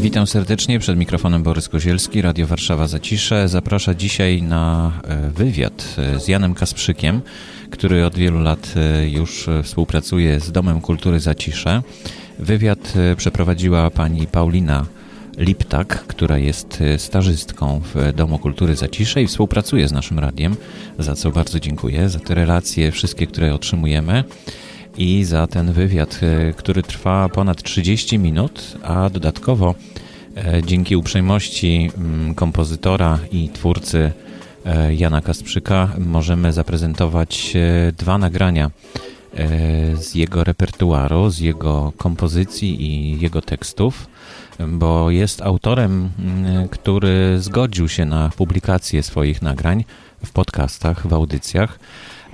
Witam serdecznie, przed mikrofonem Borys Kozielski, Radio Warszawa Zacisze. Zaprasza dzisiaj na e, wywiad e, z Janem Kasprzykiem, który od wielu lat e, już współpracuje z Domem Kultury Zacisze. Wywiad przeprowadziła pani Paulina Liptak, która jest stażystką w Domu Kultury Zacisze i współpracuje z naszym radiem, za co bardzo dziękuję, za te relacje wszystkie, które otrzymujemy i za ten wywiad, który trwa ponad 30 minut, a dodatkowo dzięki uprzejmości mm, kompozytora i twórcy e, Jana Kasprzyka możemy zaprezentować dwa nagrania z jego repertuaru, z jego kompozycji i jego tekstów, bo jest autorem, mm, który zgodził się na publikację swoich nagrań w podcastach, w audycjach.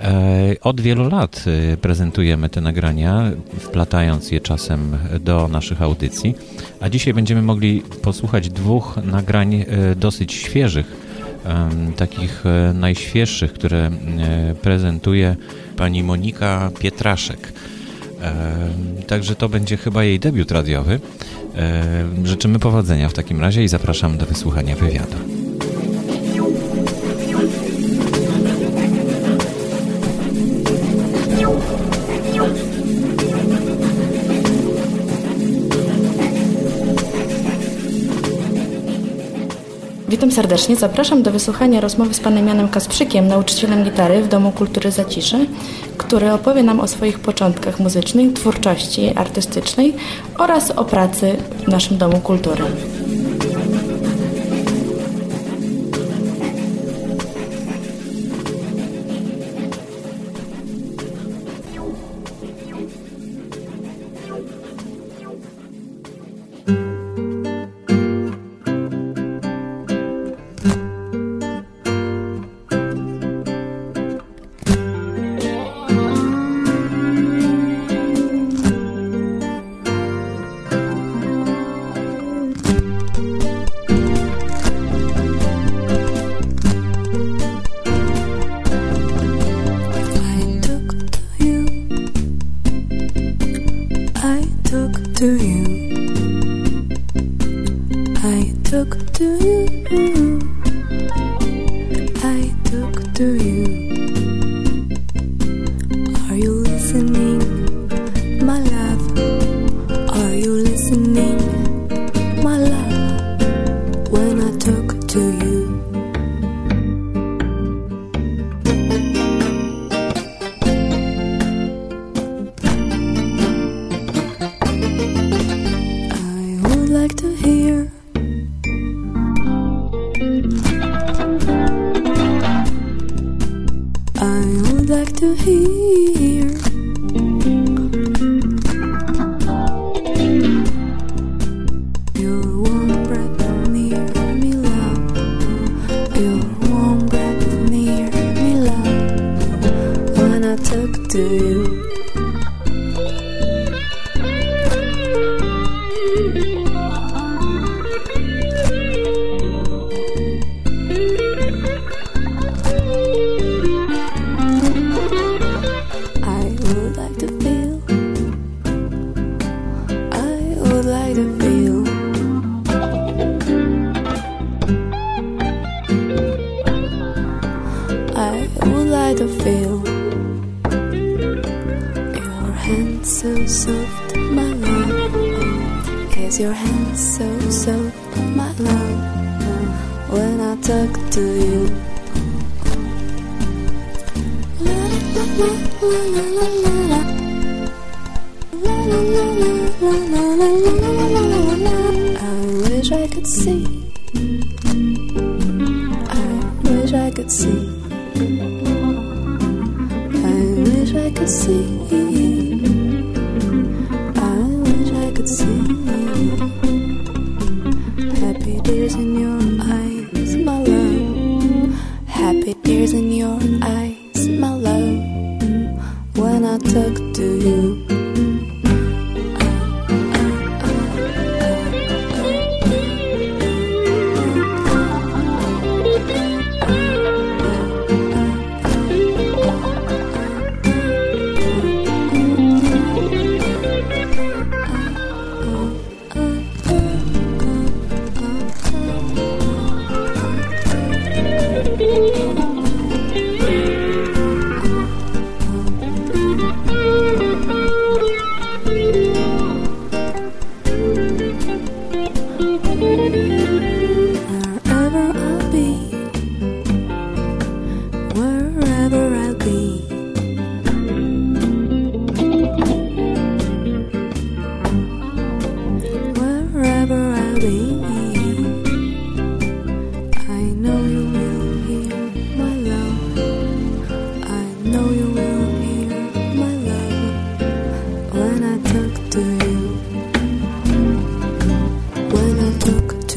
E, od wielu lat e, prezentujemy te nagrania, wplatając je czasem do naszych audycji, a dzisiaj będziemy mogli posłuchać dwóch nagrań e, dosyć świeżych, takich najświeższych, które prezentuje pani Monika Pietraszek. Także to będzie chyba jej debiut radiowy. Życzymy powodzenia w takim razie i zapraszam do wysłuchania wywiadu. Witam serdecznie. Zapraszam do wysłuchania rozmowy z panem Janem Kasprzykiem, nauczycielem gitary w Domu Kultury Zacisze, który opowie nam o swoich początkach muzycznych, twórczości artystycznej oraz o pracy w naszym Domu Kultury.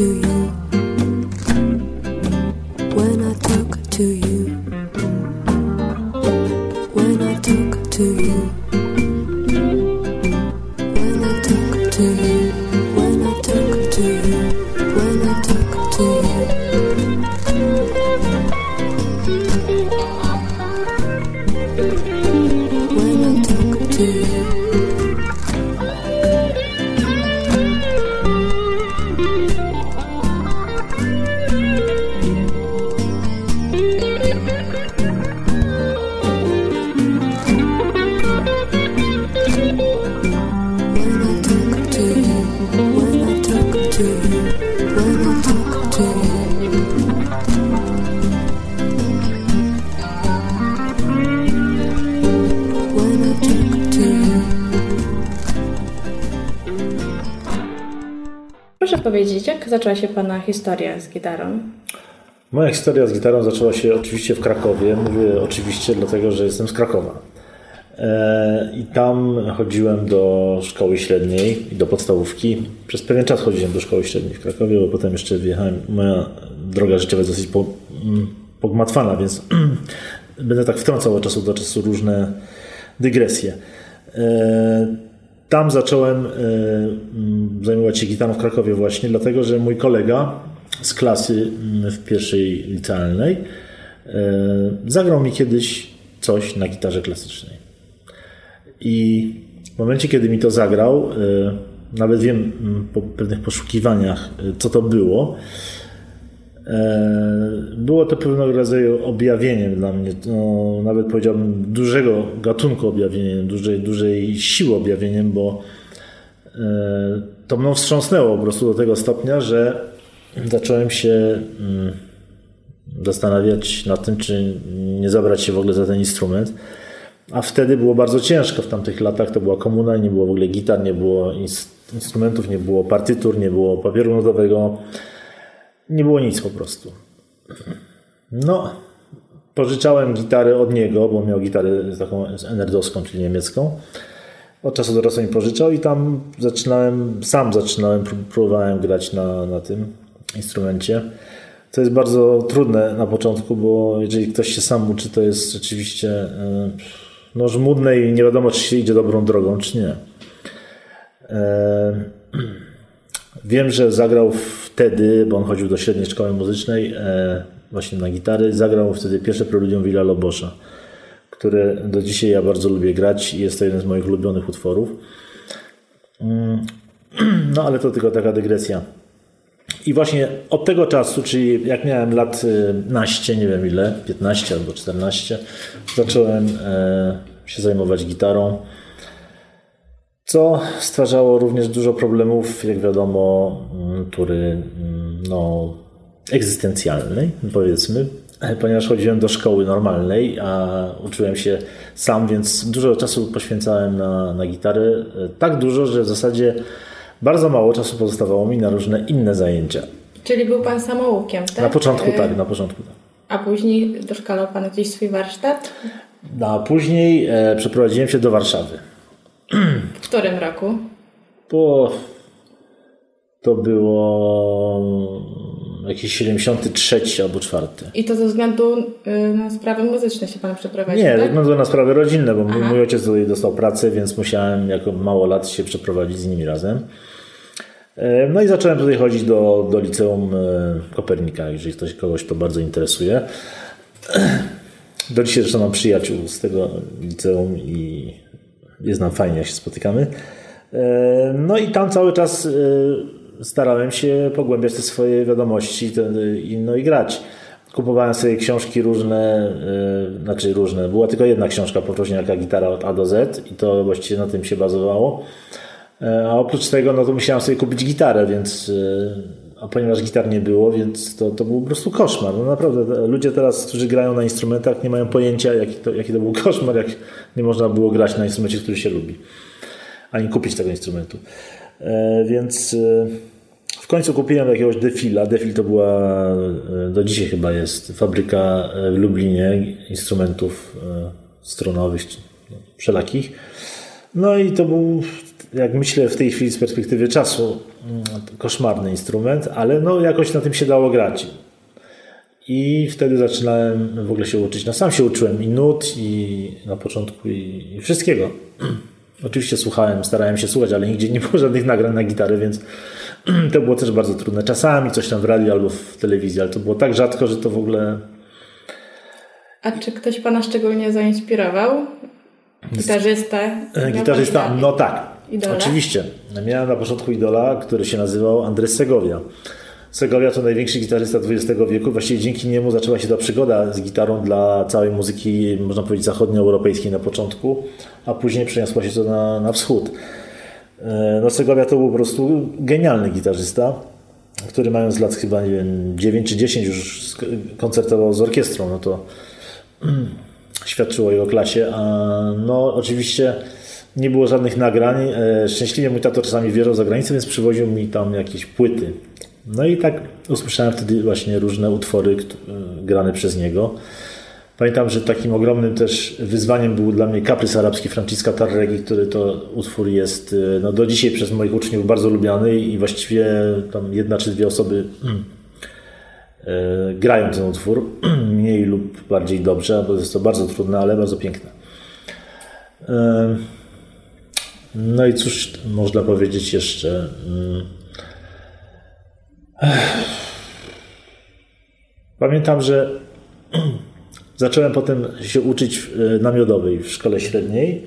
to you. Zaczęła się Pana historia z gitarą? Moja historia z gitarą zaczęła się oczywiście w Krakowie. Mówię oczywiście dlatego, że jestem z Krakowa. E, I tam chodziłem do szkoły średniej i do podstawówki. Przez pewien czas chodziłem do szkoły średniej w Krakowie, bo potem jeszcze wyjechałem. Moja droga życiowa jest dosyć mm, pogmatwana, więc będę tak wtrącał od czasu do czasu różne dygresje. E, tam zacząłem e, mm, zajmować się gitarą w Krakowie właśnie, dlatego że mój kolega z klasy mm, w pierwszej licealnej zagrał mi kiedyś coś na gitarze klasycznej. I w momencie, kiedy mi to zagrał, e, nawet wiem mm, po pewnych poszukiwaniach, e, co to było. E, było to pewnego rodzaju objawieniem dla mnie, no, nawet powiedziałbym dużego gatunku objawieniem, dużej, dużej siły objawieniem, bo to mną wstrząsnęło po prostu do tego stopnia, że zacząłem się mm, zastanawiać nad tym, czy nie zabrać się w ogóle za ten instrument. A wtedy było bardzo ciężko w tamtych latach. To była komuna, nie było w ogóle gitar, nie było instrumentów, nie było partytur, nie było papieru notowego. Nie było nic po prostu. No, pożyczałem gitarę od niego, bo miał gitarę taką enerdowską, czyli niemiecką. Od czasu do czasu mi pożyczał i tam zaczynałem, sam zaczynałem, próbowałem grać na, na tym instrumencie. To jest bardzo trudne na początku, bo jeżeli ktoś się sam uczy, to jest rzeczywiście... Yy, no, żmudne i nie wiadomo, czy się idzie dobrą drogą, czy nie. E, wiem, że zagrał wtedy, bo on chodził do średniej szkoły muzycznej, e, właśnie na gitary, zagrał wtedy pierwsze preludium Villa Lobosza, które do dzisiaj ja bardzo lubię grać i jest to jeden z moich ulubionych utworów. Mm, no ale to tylko taka dygresja. I właśnie od tego czasu, czyli jak miałem lat naście, nie wiem ile, 15 albo 14, zacząłem e, się zajmować gitarą, co stwarzało również dużo problemów, jak wiadomo, natury mm, no, egzystencjalnej, powiedzmy, ponieważ chodziłem do szkoły normalnej, a uczyłem się sam, więc dużo czasu poświęcałem na, na gitary. E, tak dużo, że w zasadzie bardzo mało czasu pozostawało mi na różne inne zajęcia. Czyli był Pan samoukiem, tak? Na początku tak, na początku tak. A później doszkalał Pan gdzieś swój warsztat? No, a później e, przeprowadziłem się do Warszawy. W którym roku? Po, to było mm, jakiś 73 albo 4. I to ze względu y, na sprawy muzyczne się Pan przeprowadził, Nie, tak? ze względu na sprawy rodzinne, bo Aha. mój ojciec tutaj dostał pracę, więc musiałem jako mało lat się przeprowadzić z nimi razem. E, no i zacząłem tutaj chodzić do, do liceum e, Kopernika, jeżeli ktoś kogoś to bardzo interesuje. Do dzisiaj zresztą mam przyjaciół z tego liceum i jest nam fajnie, jak się spotykamy. E, no i tam cały czas starałem się pogłębiać te swoje wiadomości i, no i grać. Kupowałem sobie książki różne, znaczy różne. Była tylko jedna książka Poprośniaka Gitara od A do Z i to właściwie na tym się bazowało. E, a oprócz tego, no to musiałem sobie kupić gitarę, więc e, a ponieważ gitar nie było, więc to, to był po prostu koszmar. No naprawdę, ludzie teraz, którzy grają na instrumentach, nie mają pojęcia, jaki to, jaki to był koszmar, jak nie można było grać na instrumencie, który się lubi, ani kupić tego instrumentu. E, więc w końcu kupiłem jakiegoś Defila. Defil to była, do dzisiaj chyba jest, fabryka w Lublinie instrumentów strunowych, wszelakich. No i to był jak myślę w tej chwili z perspektywy czasu, mm, koszmarny instrument, ale no jakoś na tym się dało grać. I wtedy zaczynałem w ogóle się uczyć. No sam się uczyłem i nut, i na początku, i, i wszystkiego. Oczywiście słuchałem, starałem się słuchać, ale nigdzie nie było żadnych nagrań na gitarę, więc to było też bardzo trudne. Czasami coś tam w radiu albo w telewizji, ale to było tak rzadko, że to w ogóle. A czy ktoś Pana szczególnie zainspirował? Gitarzysta? E, gitarzysta, no tak. Idola? Oczywiście. Miałem na początku idola, który się nazywał Andres Segovia. Segovia to największy gitarysta XX wieku. Właściwie dzięki niemu zaczęła się ta przygoda z gitarą dla całej muzyki, można powiedzieć, zachodnioeuropejskiej na początku, a później przeniosła się to na, na wschód. E, no Segovia to był po prostu genialny gitarzysta, który mając lat chyba, nie wiem, 9 czy 10 już koncertował z orkiestrą. No to świadczyło o jego klasie. No oczywiście nie było żadnych nagrań. E, szczęśliwie mój tato czasami wjeżdżał za granicę, więc przywoził mi tam jakieś płyty. No i tak usłyszałem wtedy właśnie różne utwory e, grane przez niego. Pamiętam, że takim ogromnym też wyzwaniem był dla mnie kaprys arabski Franciska Tarregi, który to utwór jest e, no, do dzisiaj przez moich uczniów bardzo lubiany i właściwie tam jedna czy dwie osoby grają ten utwór, mniej lub bardziej dobrze, bo jest to bardzo trudne, ale bardzo piękne. No i cóż można powiedzieć jeszcze? Mm. Pamiętam, że zacząłem potem się uczyć na miodowej w szkole średniej.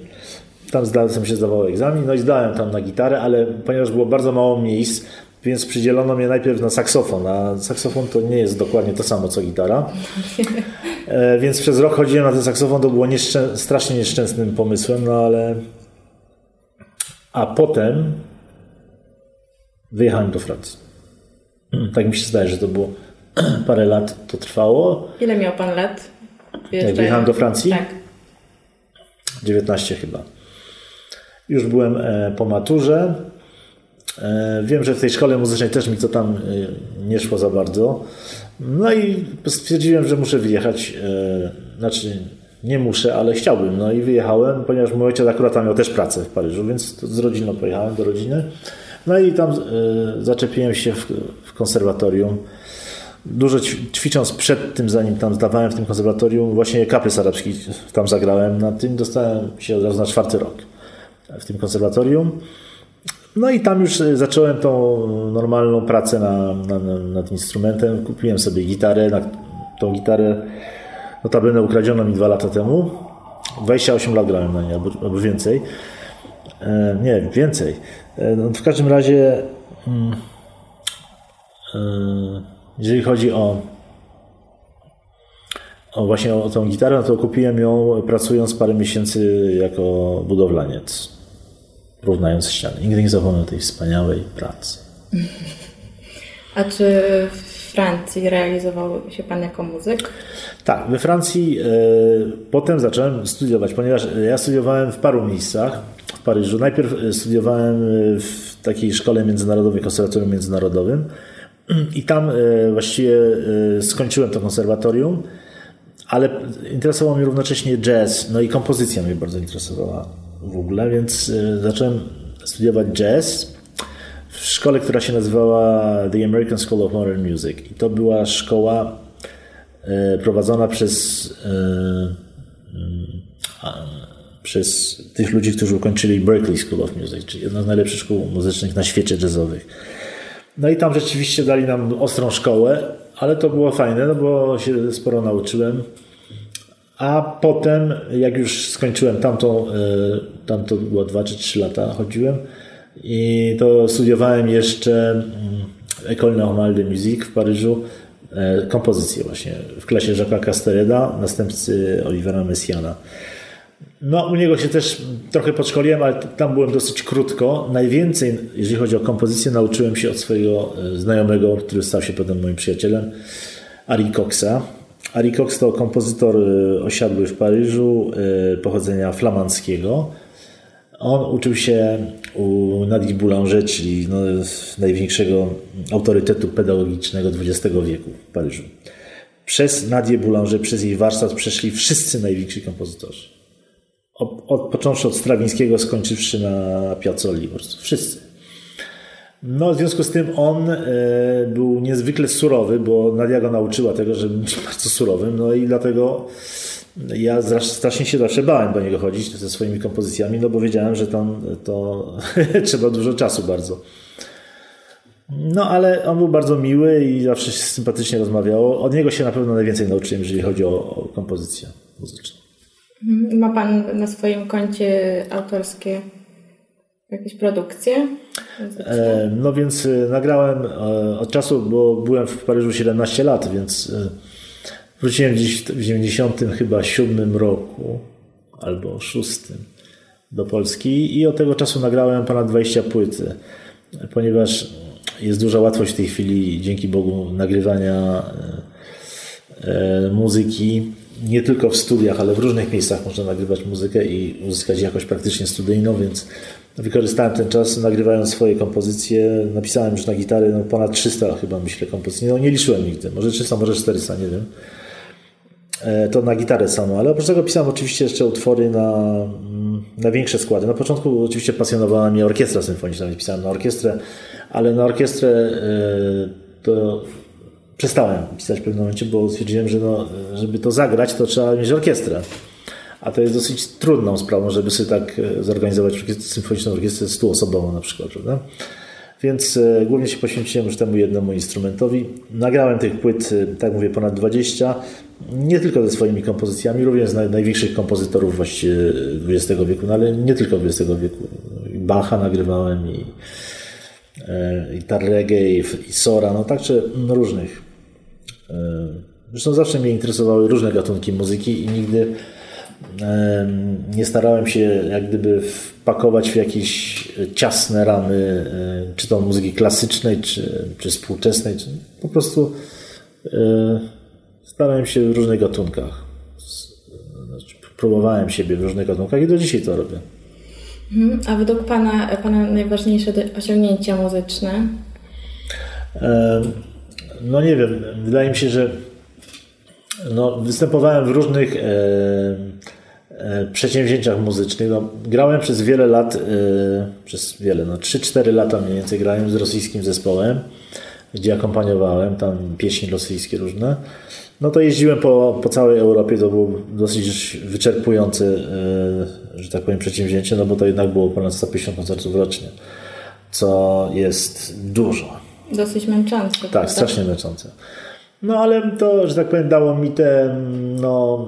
Tam zdałem się zdawał egzamin, no i zdałem tam na gitarę, ale ponieważ było bardzo mało miejsc, więc przydzielono mnie najpierw na saksofon, a saksofon to nie jest dokładnie to samo co gitara. E, więc przez rok chodziłem na ten saksofon, to było nieszczę strasznie nieszczęsnym pomysłem, no ale a potem wyjechałem do Francji. Tak mi się zdaje, że to było parę lat to trwało. Ile miał pan lat? Jak wyjechałem do Francji? Tak. 19 chyba. Już byłem e, po maturze. E, wiem, że w tej szkole muzycznej też mi to tam e, nie szło za bardzo. No i stwierdziłem, że muszę wyjechać. Znaczy, nie muszę, ale chciałbym. No i wyjechałem, ponieważ mój ojciec akurat tam miał też pracę w Paryżu, więc z rodziną pojechałem do rodziny. No i tam zaczepiłem się w, w, konserwatorium. Dużo ćwicząc przed tym, zanim tam zdawałem w tym konserwatorium, właśnie kaprys arabski tam zagrałem. Na tym dostałem się od razu na czwarty rok w tym konserwatorium. No i tam już e, zacząłem tą normalną pracę na, na, nad instrumentem. Kupiłem sobie gitarę. Na tą gitarę Notabene ukradziono mi dwa lata temu. 28 lat grałem na niej, albo, albo więcej. E, nie, więcej. E, no, w każdym razie, mm, e, jeżeli chodzi o, o właśnie o, o tą gitarę, no to kupiłem ją pracując parę miesięcy jako budowlaniec, równając ściany. Nigdy nie zapomnę tej wspaniałej pracy. A czy Francji realizował się Pan jako muzyk? Tak, we Francji e, potem zacząłem studiować, ponieważ ja studiowałem w paru miejscach w Paryżu. Najpierw e, studiowałem e, w takiej szkole międzynarodowej, konserwatorium międzynarodowym i tam e, właściwie e, skończyłem to konserwatorium, ale interesował mnie równocześnie jazz, no i kompozycja mnie bardzo interesowała w ogóle, więc e, zacząłem studiować jazz w szkole, która się nazywała The American School of Modern Music. I to była szkoła e, prowadzona przez, e, przez tych ludzi, którzy ukończyli Berkeley School of Music, czyli jedna z najlepszych szkół muzycznych na świecie jazzowych. No i tam rzeczywiście dali nam ostrą szkołę, ale to było fajne, no bo się sporo nauczyłem. A potem, jak już skończyłem tamtą, e, tam to było 2 czy 3 lata chodziłem, i to studiowałem jeszcze mm, École Normale de Musique w Paryżu, e, kompozycję właśnie w klasie Jacques'a Castereda, następcy Olivera Messiana. No, u niego się też trochę podszkoliłem, ale tam byłem dosyć krótko. Najwięcej, jeżeli chodzi o kompozycję, nauczyłem się od swojego e, znajomego, który stał się potem moim przyjacielem, Ari Coxa. Ari Cox to kompozytor e, osiadły w Paryżu, pochodzenia flamandzkiego. On uczył się u Nadia Boulanger, czyli no, największego autorytetu pedagogicznego XX wieku w Paryżu. Przez Nadię Boulanger, przez jej warsztat przeszli wszyscy najwięksi kompozytorzy. Od, od, począwszy od Strawińskiego, skończywszy na Piazzoli, wszyscy. No, w związku z tym on e, był niezwykle surowy, bo Nadia go nauczyła tego, żeby być bardzo surowym, no i dlatego ja strasznie się zawsze bałem do niego chodzić ze swoimi kompozycjami, no bo wiedziałem, że tam to trzeba dużo czasu bardzo. No ale on był bardzo miły i zawsze się sympatycznie rozmawiało. Od niego się na pewno najwięcej nauczyłem, jeżeli chodzi o, o kompozycję muzyczną. Ma Pan na swoim koncie autorskie jakieś produkcje? E, no więc e, nagrałem e, od czasu, bo byłem w Paryżu 17 lat, więc Wróciłem gdzieś w 90 chyba 7 roku albo 6 do Polski i od tego czasu nagrałem ponad 20 płyt, ponieważ jest duża łatwość w tej chwili, dzięki Bogu, nagrywania muzyki nie tylko w studiach, ale w różnych miejscach można nagrywać muzykę i uzyskać jakość praktycznie studyjną, więc wykorzystałem ten czas nagrywając swoje kompozycje. Napisałem już na gitary no, ponad 300 chyba myślę kompozycji. No nie liczyłem nigdy, może 300, może 400, nie wiem. E, to na gitarę samo, ale oprócz tego pisałem oczywiście jeszcze utwory na, mm, na większe składy. Na początku oczywiście pasjonowała mnie orkiestra symfoniczna, więc pisałem na orkiestrę, ale na orkiestrę e, to przestałem pisać w pewnym momencie, bo stwierdziłem, że no, żeby to zagrać, to trzeba mieć orkiestrę. A to jest dosyć trudną sprawą, żeby sobie tak e, zorganizować symfoniczną orkiestrę stuosobową na przykład, prawda? Więc e, głównie się poświęciłem już temu jednemu instrumentowi. Nagrałem tych płyt, e, tak mówię, ponad 20. Nie tylko ze swoimi kompozycjami, również z największych kompozytorów właściwie XX wieku, no ale nie tylko XX wieku. Bacha nagrywałem i, i i, i Sora, no także różnych. Zresztą zawsze mnie interesowały różne gatunki muzyki i nigdy nie starałem się jak gdyby wpakować w jakieś ciasne ramy, czy to muzyki klasycznej, czy, czy współczesnej. Czy po prostu starałem się w różnych gatunkach. Znaczy, próbowałem siebie w różnych gatunkach i do dzisiaj to robię. Mhm. A według Pana, Pana najważniejsze osiągnięcia muzyczne? No nie wiem, wydaje mi się, że no, występowałem w różnych e, e, przedsięwzięciach muzycznych. No, grałem przez wiele lat, e, przez wiele, no 3-4 lata mniej więcej grałem z rosyjskim zespołem, gdzie akompaniowałem tam pieśni rosyjskie różne. No to jeździłem po, po całej Europie, to było dosyć wyczerpujące, że tak powiem, przedsięwzięcie, no bo to jednak było ponad 150 koncertów rocznie, co jest dużo. Dosyć męczące. Tak, prawda? strasznie męczące. No ale to, że tak powiem, dało mi te no,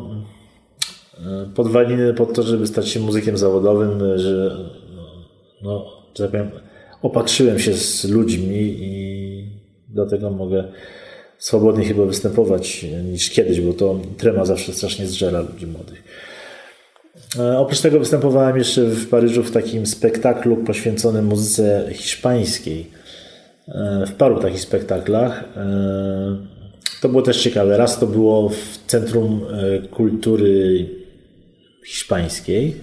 podwaliny pod to, żeby stać się muzykiem zawodowym, że no, że tak powiem, opatrzyłem się z ludźmi i dlatego mogę swobodnie chyba występować niż kiedyś, bo to trema zawsze strasznie zżera ludzi młodych. E, oprócz tego występowałem jeszcze w Paryżu w takim spektaklu poświęconym muzyce hiszpańskiej. E, w paru takich spektaklach. To było też ciekawe. Raz to było w Centrum e, Kultury Hiszpańskiej,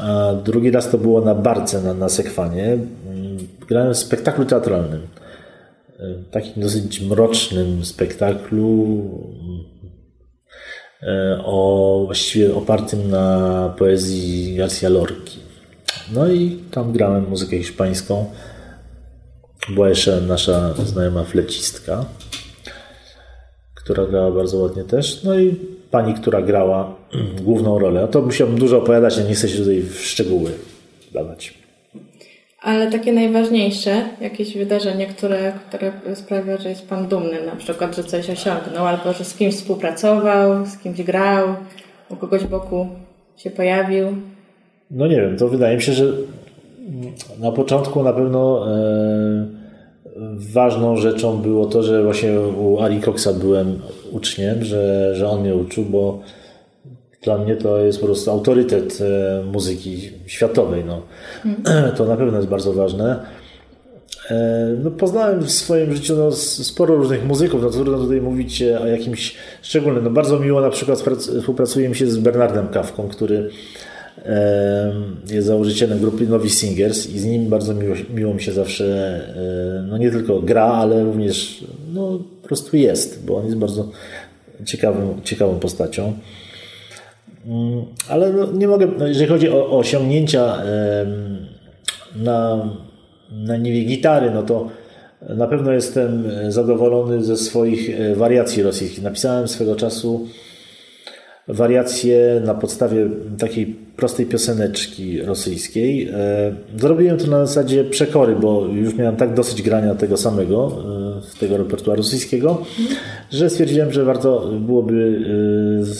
a drugi raz to było na Barce, na, na Sekwanie. Mm, grałem w spektaklu teatralnym. E, takim dosyć mrocznym spektaklu e, o, właściwie opartym na poezji Garcia Lorki. No i tam grałem muzykę hiszpańską. Była jeszcze nasza znajoma flecistka która grała bardzo ładnie też. No i pani, która grała główną rolę. No to musiałbym dużo opowiadać, a nie chcę się tutaj w szczegóły dawać. Ale takie najważniejsze, jakieś wydarzenie, które, które sprawia, że jest Pan dumny, na przykład, że coś osiągnął, albo że z kimś współpracował, z kimś grał, u kogoś boku się pojawił. No nie wiem, to wydaje mi się, że na początku na pewno e, ważną rzeczą było to, że właśnie u Ali Coxa byłem uczniem, że, że on mnie uczył, bo dla mnie to jest po prostu autorytet e, muzyki światowej. No. Mm. To na pewno jest bardzo ważne. E, no, poznałem w swoim życiu no, sporo różnych muzyków, no trudno tutaj mówić o jakimś szczególnym. No, bardzo miło na przykład współpracuje mi się z Bernardem Kawką, który jest założycielem grupy Novi Singers i z nim bardzo miło, miło mi się zawsze, no nie tylko gra, ale również no, po prostu jest, bo on jest bardzo ciekawą, ciekawą postacią. Mm, ale no, nie mogę, no, jeżeli chodzi o, o osiągnięcia na, na niwie gitary, no to na pewno jestem zadowolony ze swoich e, wariacji rosyjskich. Napisałem swego czasu wariacje na podstawie takiej prostej pioseneczki rosyjskiej. E, zrobiłem to na zasadzie przekory, bo już miałem tak dosyć grania tego samego, e, tego repertuaru rosyjskiego, że stwierdziłem, że warto byłoby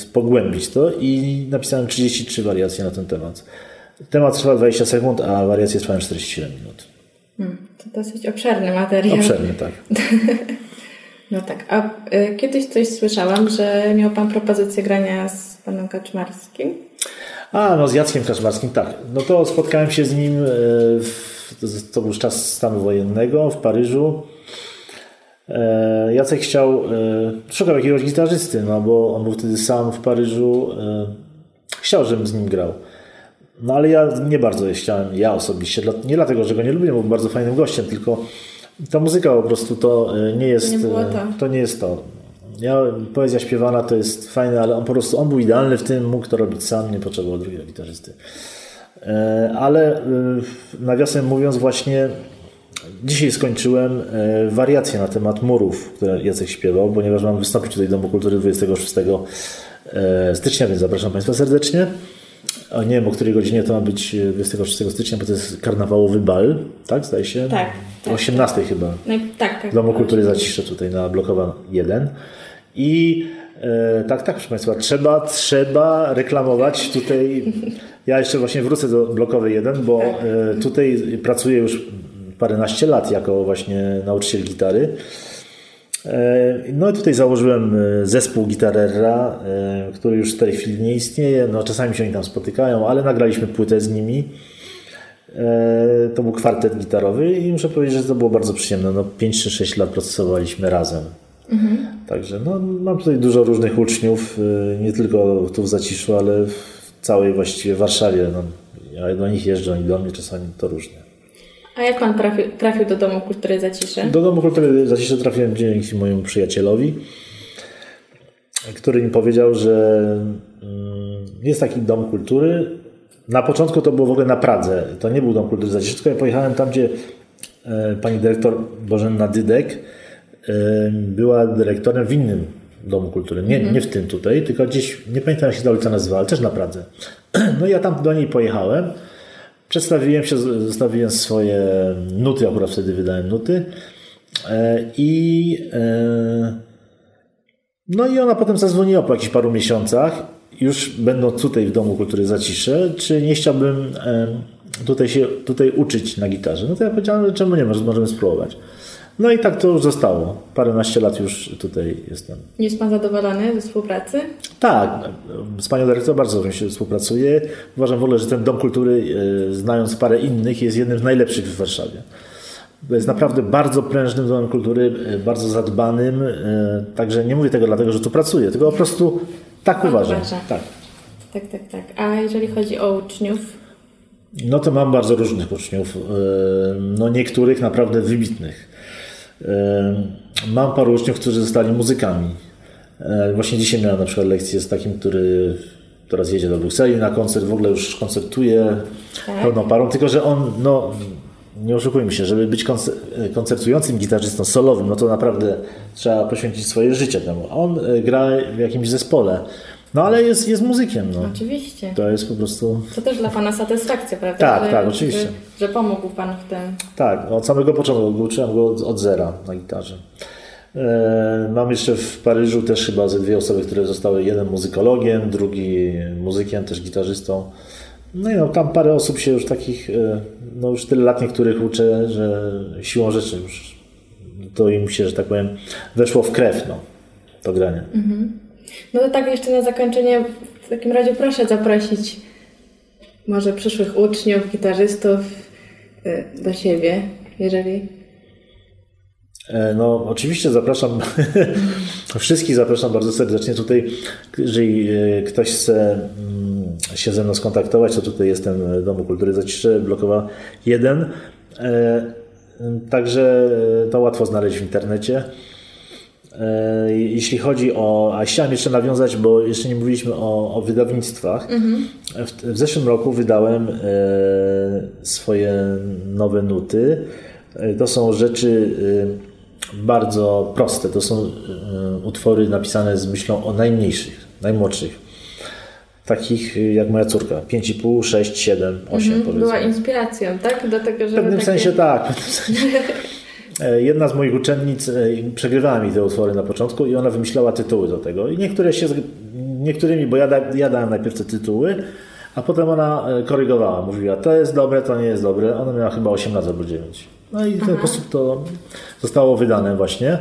e, pogłębić to i napisałem 33 wariacje na ten temat. Temat trwa 20 sekund, a wariacje trwają 47 minut. Hmm, to dosyć obszerny materiał. Obszerny, tak. No tak. A y, kiedyś coś słyszałam, że miał Pan propozycję grania z Panem Kaczmarskim. A, no z Jackiem Kaczmarskim, tak. No to spotkałem się z nim, y, w, to był czas stanu wojennego w Paryżu. E, Jacek chciał, szukał jakiegoś gitarzysty, no bo on był wtedy sam w Paryżu. Chciał, żebym z nim grał. No ale ja nie bardzo chciałem, ja osobiście, nie dlatego, że go nie lubię, był bardzo fajnym gościem, tylko ta muzyka po prostu to nie jest nie to. Nie jest to. Ja, poezja śpiewana to jest fajne, ale on po prostu on był idealny w tym, mógł to robić sam, nie potrzebował drugiego gitarzysty. E, ale e, nawiasem mówiąc, właśnie dzisiaj skończyłem e, wariację na temat murów, które Jacek śpiewał, ponieważ mam wystąpić tutaj w Domu Kultury 26 stycznia, więc zapraszam Państwa serdecznie. A nie wiem, o której godzinie to ma być 26 stycznia, bo to jest karnawałowy bal, tak? Zdaje się? Tak. O 18 tak. chyba. No, tak, tak. W Domu Kultury Zacisze tutaj na Blokowa 1. I e, tak, tak, proszę Państwa, trzeba, trzeba reklamować tutaj. Ja jeszcze właśnie wrócę do blokowej 1, bo e, tutaj pracuję już paręnaście lat jako właśnie nauczyciel gitary. E, no i tutaj założyłem e, zespół Gitarera, e, który już w tej chwili nie istnieje. No czasami się oni tam spotykają, ale nagraliśmy płytę z nimi. To był kwartet gitarowy i muszę powiedzieć, że to było bardzo przyjemne. No 5 czy 6 lat procesowaliśmy razem. Mhm. Także no, mam tutaj dużo różnych uczniów, nie tylko tu w Zaciszu, ale w całej właściwie Warszawie. No, ja do nich jeżdżę, oni do mnie czasami to różnie. A jak Pan trafił, trafił do Domu Kultury Zacisze? Do Domu Kultury Zacisze trafiłem dzięki mojemu przyjacielowi, który mi powiedział, że mm, jest taki Dom Kultury. Na początku to było w ogóle na Pradze. To nie był Dom Kultury Zacisze, tylko ja pojechałem tam, gdzie e, pani dyrektor Bożenna Dydek była dyrektorem w innym Domu Kultury. Nie, nie w tym tutaj, tylko gdzieś, nie pamiętam jak się ta ulica nazywała, ale też na Pradze. No i ja tam do niej pojechałem. Przedstawiłem się, zostawiłem swoje nuty, akurat wtedy wydałem nuty. E, I e, no i ona potem zadzwoniła po jakichś paru miesiącach, już będąc tutaj w Domu Kultury Zacisze, czy nie chciałbym tutaj się tutaj uczyć na gitarze. No to ja powiedziałem, że czemu nie, możemy spróbować. No i tak to już zostało. Paręnaście lat już tutaj jestem. Jest Pan zadowolony ze współpracy? Tak, z Panią Dyrektor bardzo dobrze się współpracuje. Uważam w ogóle, że ten Dom Kultury, e, znając parę innych, jest jednym z najlepszych w Warszawie. Jest naprawdę bardzo prężnym domem kultury, e, bardzo zadbanym. E, także nie mówię tego dlatego, że tu pracuję, tylko po prostu tak Pan uważam. Uważa. Tak. tak, tak, tak. A jeżeli chodzi o uczniów? No to mam bardzo różnych uczniów. No niektórych naprawdę wybitnych. Mam paru uczniów, którzy zostali muzykami. Właśnie dzisiaj miałem na przykład lekcję z takim, który teraz jedzie do Brukseli na koncert, w ogóle już koncertuje tak. pełną parą, tylko że on, no nie oszukujmy się, żeby być koncertującym gitarzystą solowym, no to naprawdę trzeba poświęcić swoje życie temu. On e, gra w jakimś zespole. No ale jest, jest muzykiem. No. Oczywiście. To jest po prostu. To też dla Pana satysfakcja, prawda? Tak, że, tak, oczywiście. Że, że, pomógł Pan w tym. Tak, od samego początku. Uczyłem go od, od zera na gitarze. E, mam jeszcze w Paryżu też chyba ze dwie osoby, które zostały. Jeden muzykologiem, drugi muzykiem, też gitarzystą. No i no, tam parę osób się już takich, e, no już tyle lat niektórych uczę, że siłą rzeczy już to im się, że tak powiem, weszło w krew, no, to granie. Mhm. No to tak jeszcze na zakończenie w takim razie proszę zaprosić może przyszłych uczniów, gitarzystów y, do siebie, jeżeli... E, no, oczywiście zapraszam wszystkich, zapraszam bardzo serdecznie. Tutaj, jeżeli e, ktoś chce mm, się ze mną skontaktować, to tutaj jestem w Domu Kultury Zacisze, blokowa 1. E, także to łatwo znaleźć w internecie. E, jeśli chodzi o. A chciałem jeszcze nawiązać, bo jeszcze nie mówiliśmy o, o wydawnictwach. Mhm. W, w, zeszłym roku wydałem e, swoje nowe nuty. E, to są rzeczy bardzo proste. To są utwory napisane z myślą o najmniejszych, najmłodszych. Takich jak moja córka. 5,5, 6, 7, 8 mhm. Była inspiracją, tak? Do tego, żeby w pewnym takie... sensie tak. W pewnym sensie. E, jedna z moich uczennic e, przegrywała mi te utwory na początku i ona wymyślała tytuły do tego. I niektóre się, niektórymi, bo ja, da, ja dałem najpierw te tytuły, a potem ona e, korygowała. Mówiła, to jest dobre, to nie jest dobre. Ona miała chyba 8 lat albo 9. No i w ten sposób to zostało wydane właśnie.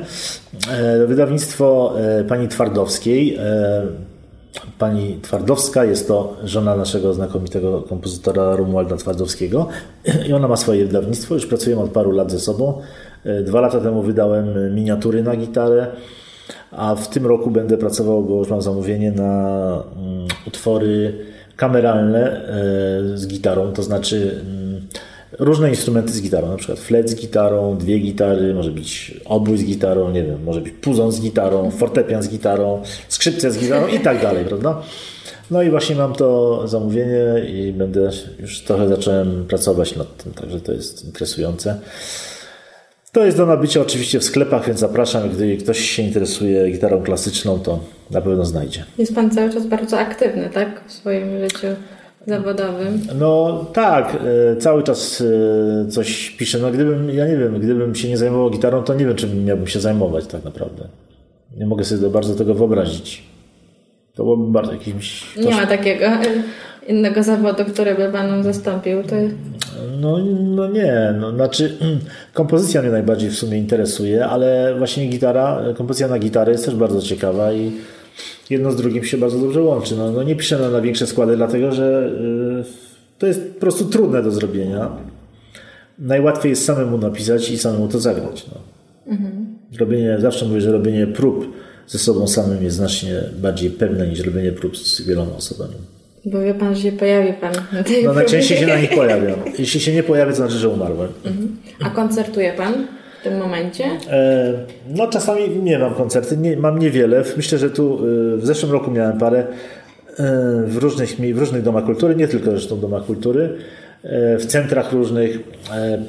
Wydawnictwo pani Twardowskiej. pani Twardowska. Jest to żona naszego znakomitego kompozytora Romualda Twardowskiego i ona ma swoje wydawnictwo. Już pracujemy od paru lat ze sobą. Dwa lata temu wydałem miniatury na gitarę, a w tym roku będę pracował, bo już mam zamówienie na mm, utwory kameralne e, z gitarą, to znaczy mm, różne instrumenty z gitarą, na przykład flet z gitarą, dwie gitary, może być obój z gitarą, nie wiem, może być puzon z gitarą, fortepian z gitarą, skrzypce z gitarą i tak dalej, prawda? No i właśnie mam to zamówienie i będę, już trochę zacząłem pracować nad tym, także to jest interesujące. To jest do nabycia oczywiście w sklepach, więc zapraszam. Gdy ktoś się interesuje gitarą klasyczną, to na pewno znajdzie. Jest Pan cały czas bardzo aktywny, tak? W swoim życiu zawodowym. No tak, e, cały czas e, coś piszę. No gdybym, ja nie wiem, gdybym się nie zajmował gitarą, to nie wiem, czym miałbym się zajmować tak naprawdę. Nie mogę sobie bardzo tego wyobrazić. To byłoby bardzo jakimś... Nie ma takiego innego zawodu, który by Panu zastąpił. To... No, no nie, no, znaczy kompozycja mnie najbardziej w sumie interesuje, ale właśnie gitara, kompozycja na gitarę jest też bardzo ciekawa i jedno z drugim się bardzo dobrze łączy. No, no nie piszę na, na większe składy, dlatego że yy, to jest po prostu trudne do zrobienia. Najłatwiej jest samemu napisać i samemu to zagrać. No. Mhm. Robienie, zawsze mówię, że robienie prób ze sobą samym jest znacznie bardziej pewne niż robienie prób z wieloma osobami. Bo wie pan, że się pojawi pan na tej No najczęściej się na nich pojawiam. Jeśli się nie pojawia, to znaczy, że umarłem. Mhm. A koncertuje pan w tym momencie? E, no czasami nie mam koncerty, nie, mam niewiele. Myślę, że tu e, w zeszłym roku miałem parę e, w różnych, w różnych domach kultury, nie tylko zresztą domach kultury, w centrach różnych.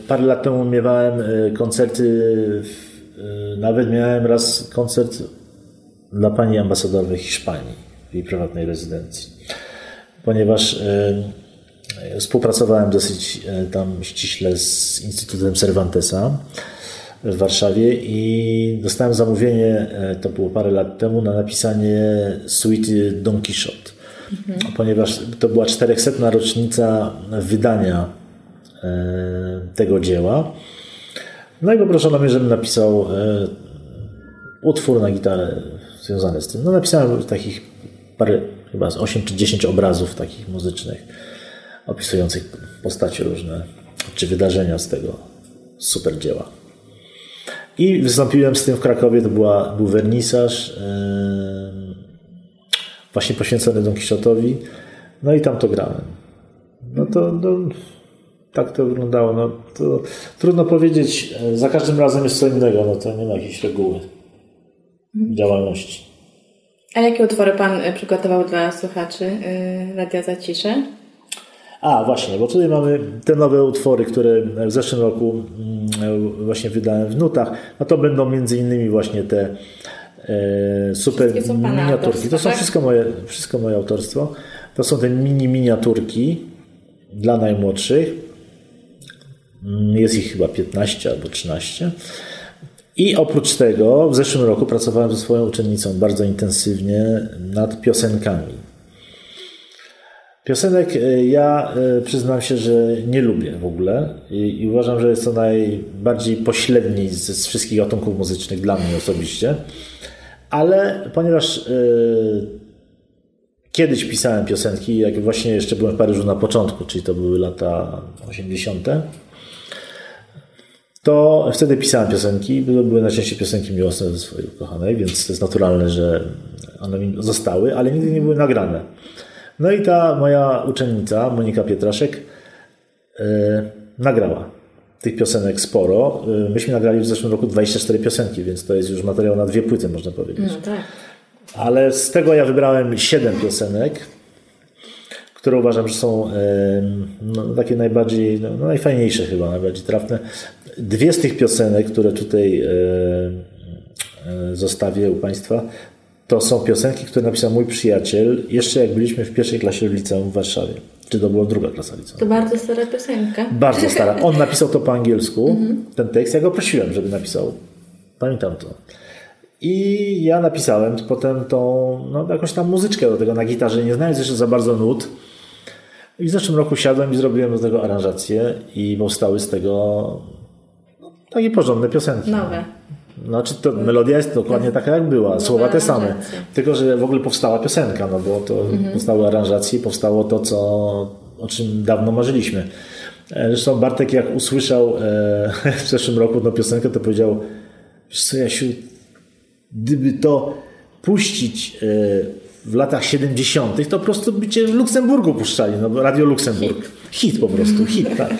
Parę lat temu miewałem koncerty, nawet miałem raz koncert dla pani ambasador w Hiszpanii, w jej prywatnej rezydencji ponieważ e, współpracowałem dosyć e, tam ściśle z Instytutem Cervantesa w Warszawie i dostałem zamówienie, e, to było parę lat temu, na napisanie suity Don Quixote. Mhm. Ponieważ to była 400. rocznica wydania tego dzieła. No i poproszono mnie, żebym napisał utwór na gitarę związany z tym. No napisałem takich parę chyba z 8 czy 10 obrazów takich muzycznych opisujących postacie różne, czy wydarzenia z tego super dzieła. I wystąpiłem z tym w Krakowie, to była, był wernisaż yy, właśnie poświęcony Don Quixotowi, no i tam to grałem. No to, no, tak to wyglądało. No, to trudno powiedzieć, za każdym razem jest co innego, no to nie ma jakiejś reguły działalności. A jakie utwory Pan y, przygotował dla słuchaczy y, Radia Zacisze? A, właśnie, bo tutaj mamy te nowe utwory, które w zeszłym roku mm, właśnie wydałem w nutach. No to będą między innymi właśnie te e, super miniaturki. To są tak? wszystko, moje, wszystko moje autorstwo. To są te mini miniaturki dla najmłodszych. Mm, jest ich chyba 15 albo 13. I oprócz tego w zeszłym roku pracowałem ze swoją uczennicą bardzo intensywnie nad piosenkami. Piosenek e, ja e, przyznam się, że nie lubię w ogóle i, i uważam, że jest to najbardziej pośredni z, z, wszystkich gatunków muzycznych dla mnie osobiście. Ale ponieważ y, kiedyś pisałem piosenki, jak właśnie jeszcze byłem w Paryżu na początku, czyli to były lata 80., to wtedy pisałem piosenki. Były najczęściej piosenki miłosne ze swojej ukochanej, więc to jest naturalne, że one mi zostały, ale nigdy nie były nagrane. No i ta moja uczennica, Monika Pietraszek, yy, nagrała tych piosenek sporo. Yy, myśmy nagrali w zeszłym roku 24 piosenki, więc to jest już materiał na dwie płyty, można powiedzieć. No tak. Ale z tego ja wybrałem 7 piosenek które uważam, że są no, takie najbardziej, no, najfajniejsze chyba, najbardziej trafne. Dwie z tych piosenek, które tutaj e, e, zostawię u Państwa, to są piosenki, które napisał mój przyjaciel jeszcze jak byliśmy w pierwszej klasie w liceum w Warszawie. Czy to była druga klasa liceum? To bardzo stara piosenka. Bardzo stara. On napisał to po angielsku, mhm. ten tekst. Ja go prosiłem, żeby napisał. Pamiętam to. I ja napisałem potem tą, no, jakąś tam muzyczkę do tego na gitarze, nie znając jeszcze za bardzo nut. I w zeszłym roku siadłem i zrobiłem do tego aranżację i powstały z tego takie porządne piosenki. Nowe. Znaczy to melodia jest dokładnie taka jak była, słowa te same. Tylko, że w ogóle powstała piosenka, no bo to mhm. powstały aranżacje, powstało to, co, o czym dawno marzyliśmy. E, zresztą Bartek jak usłyszał e, w zeszłym roku tę piosenkę, to powiedział, wiesz co Jasiu, gdyby to puścić e, w latach 70., to po prostu by cię w Luksemburgu puszczali, no Radio Luksemburg. Hit, hit po prostu, hit, tak.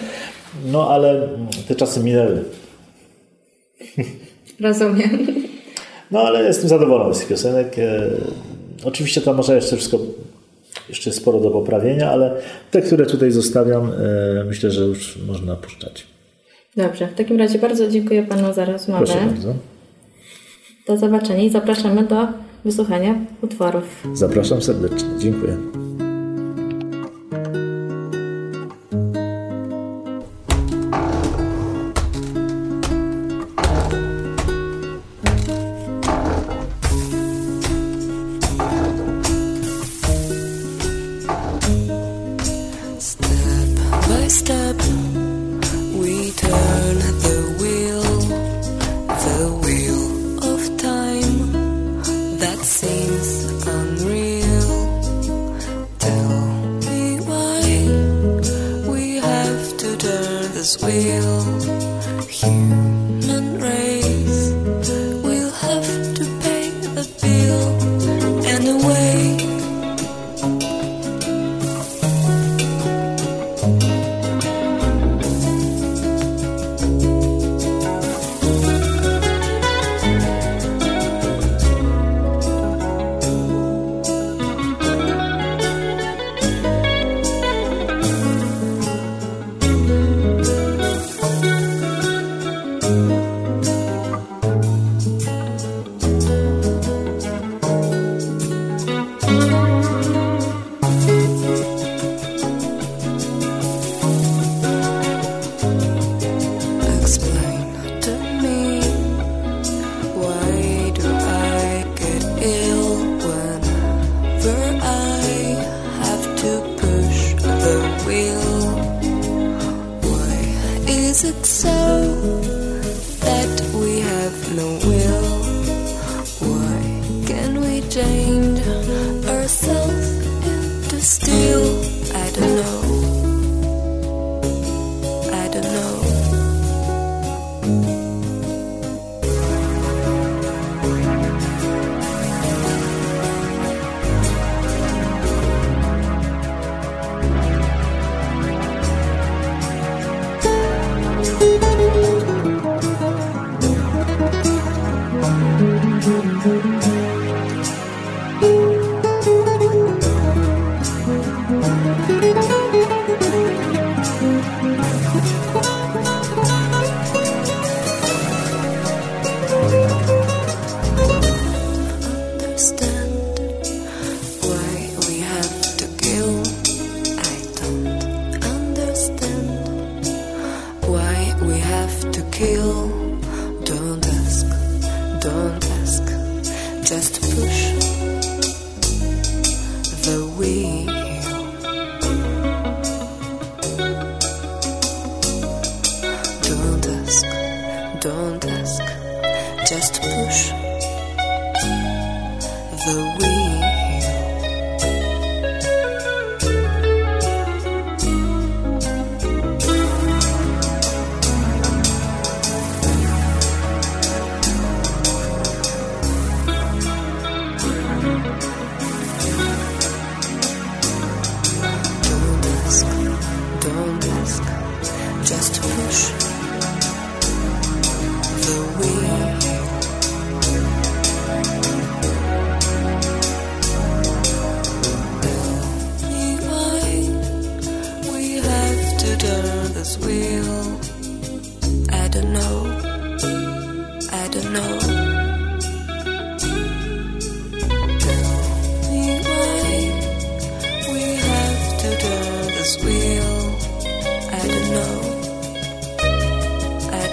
No ale te czasy minęły. Rozumiem. No ale jestem zadowolony z tych piosenek. E, oczywiście tam może jeszcze wszystko, jeszcze sporo do poprawienia, ale te, które tutaj zostawiam, e, myślę, że już można puszczać. Dobrze, w takim razie bardzo dziękuję Panu za rozmowę. Proszę bardzo. Do zobaczenia i zapraszamy do wysłuchania utworów. Zapraszam serdecznie. Dziękuję.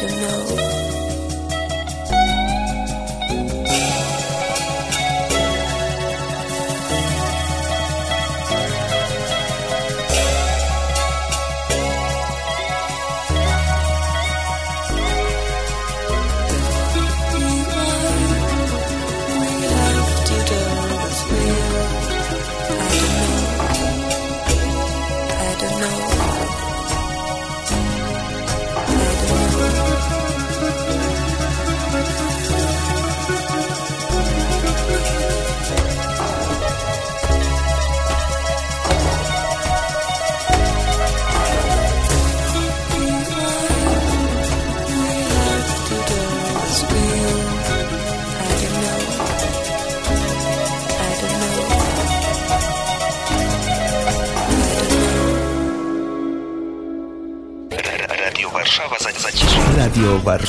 to know.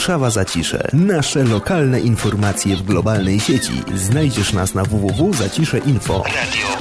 Warszawa Zacisze. Nasze lokalne informacje w globalnej sieci. Znajdziesz nas na www.zaciszeinfo. Radio.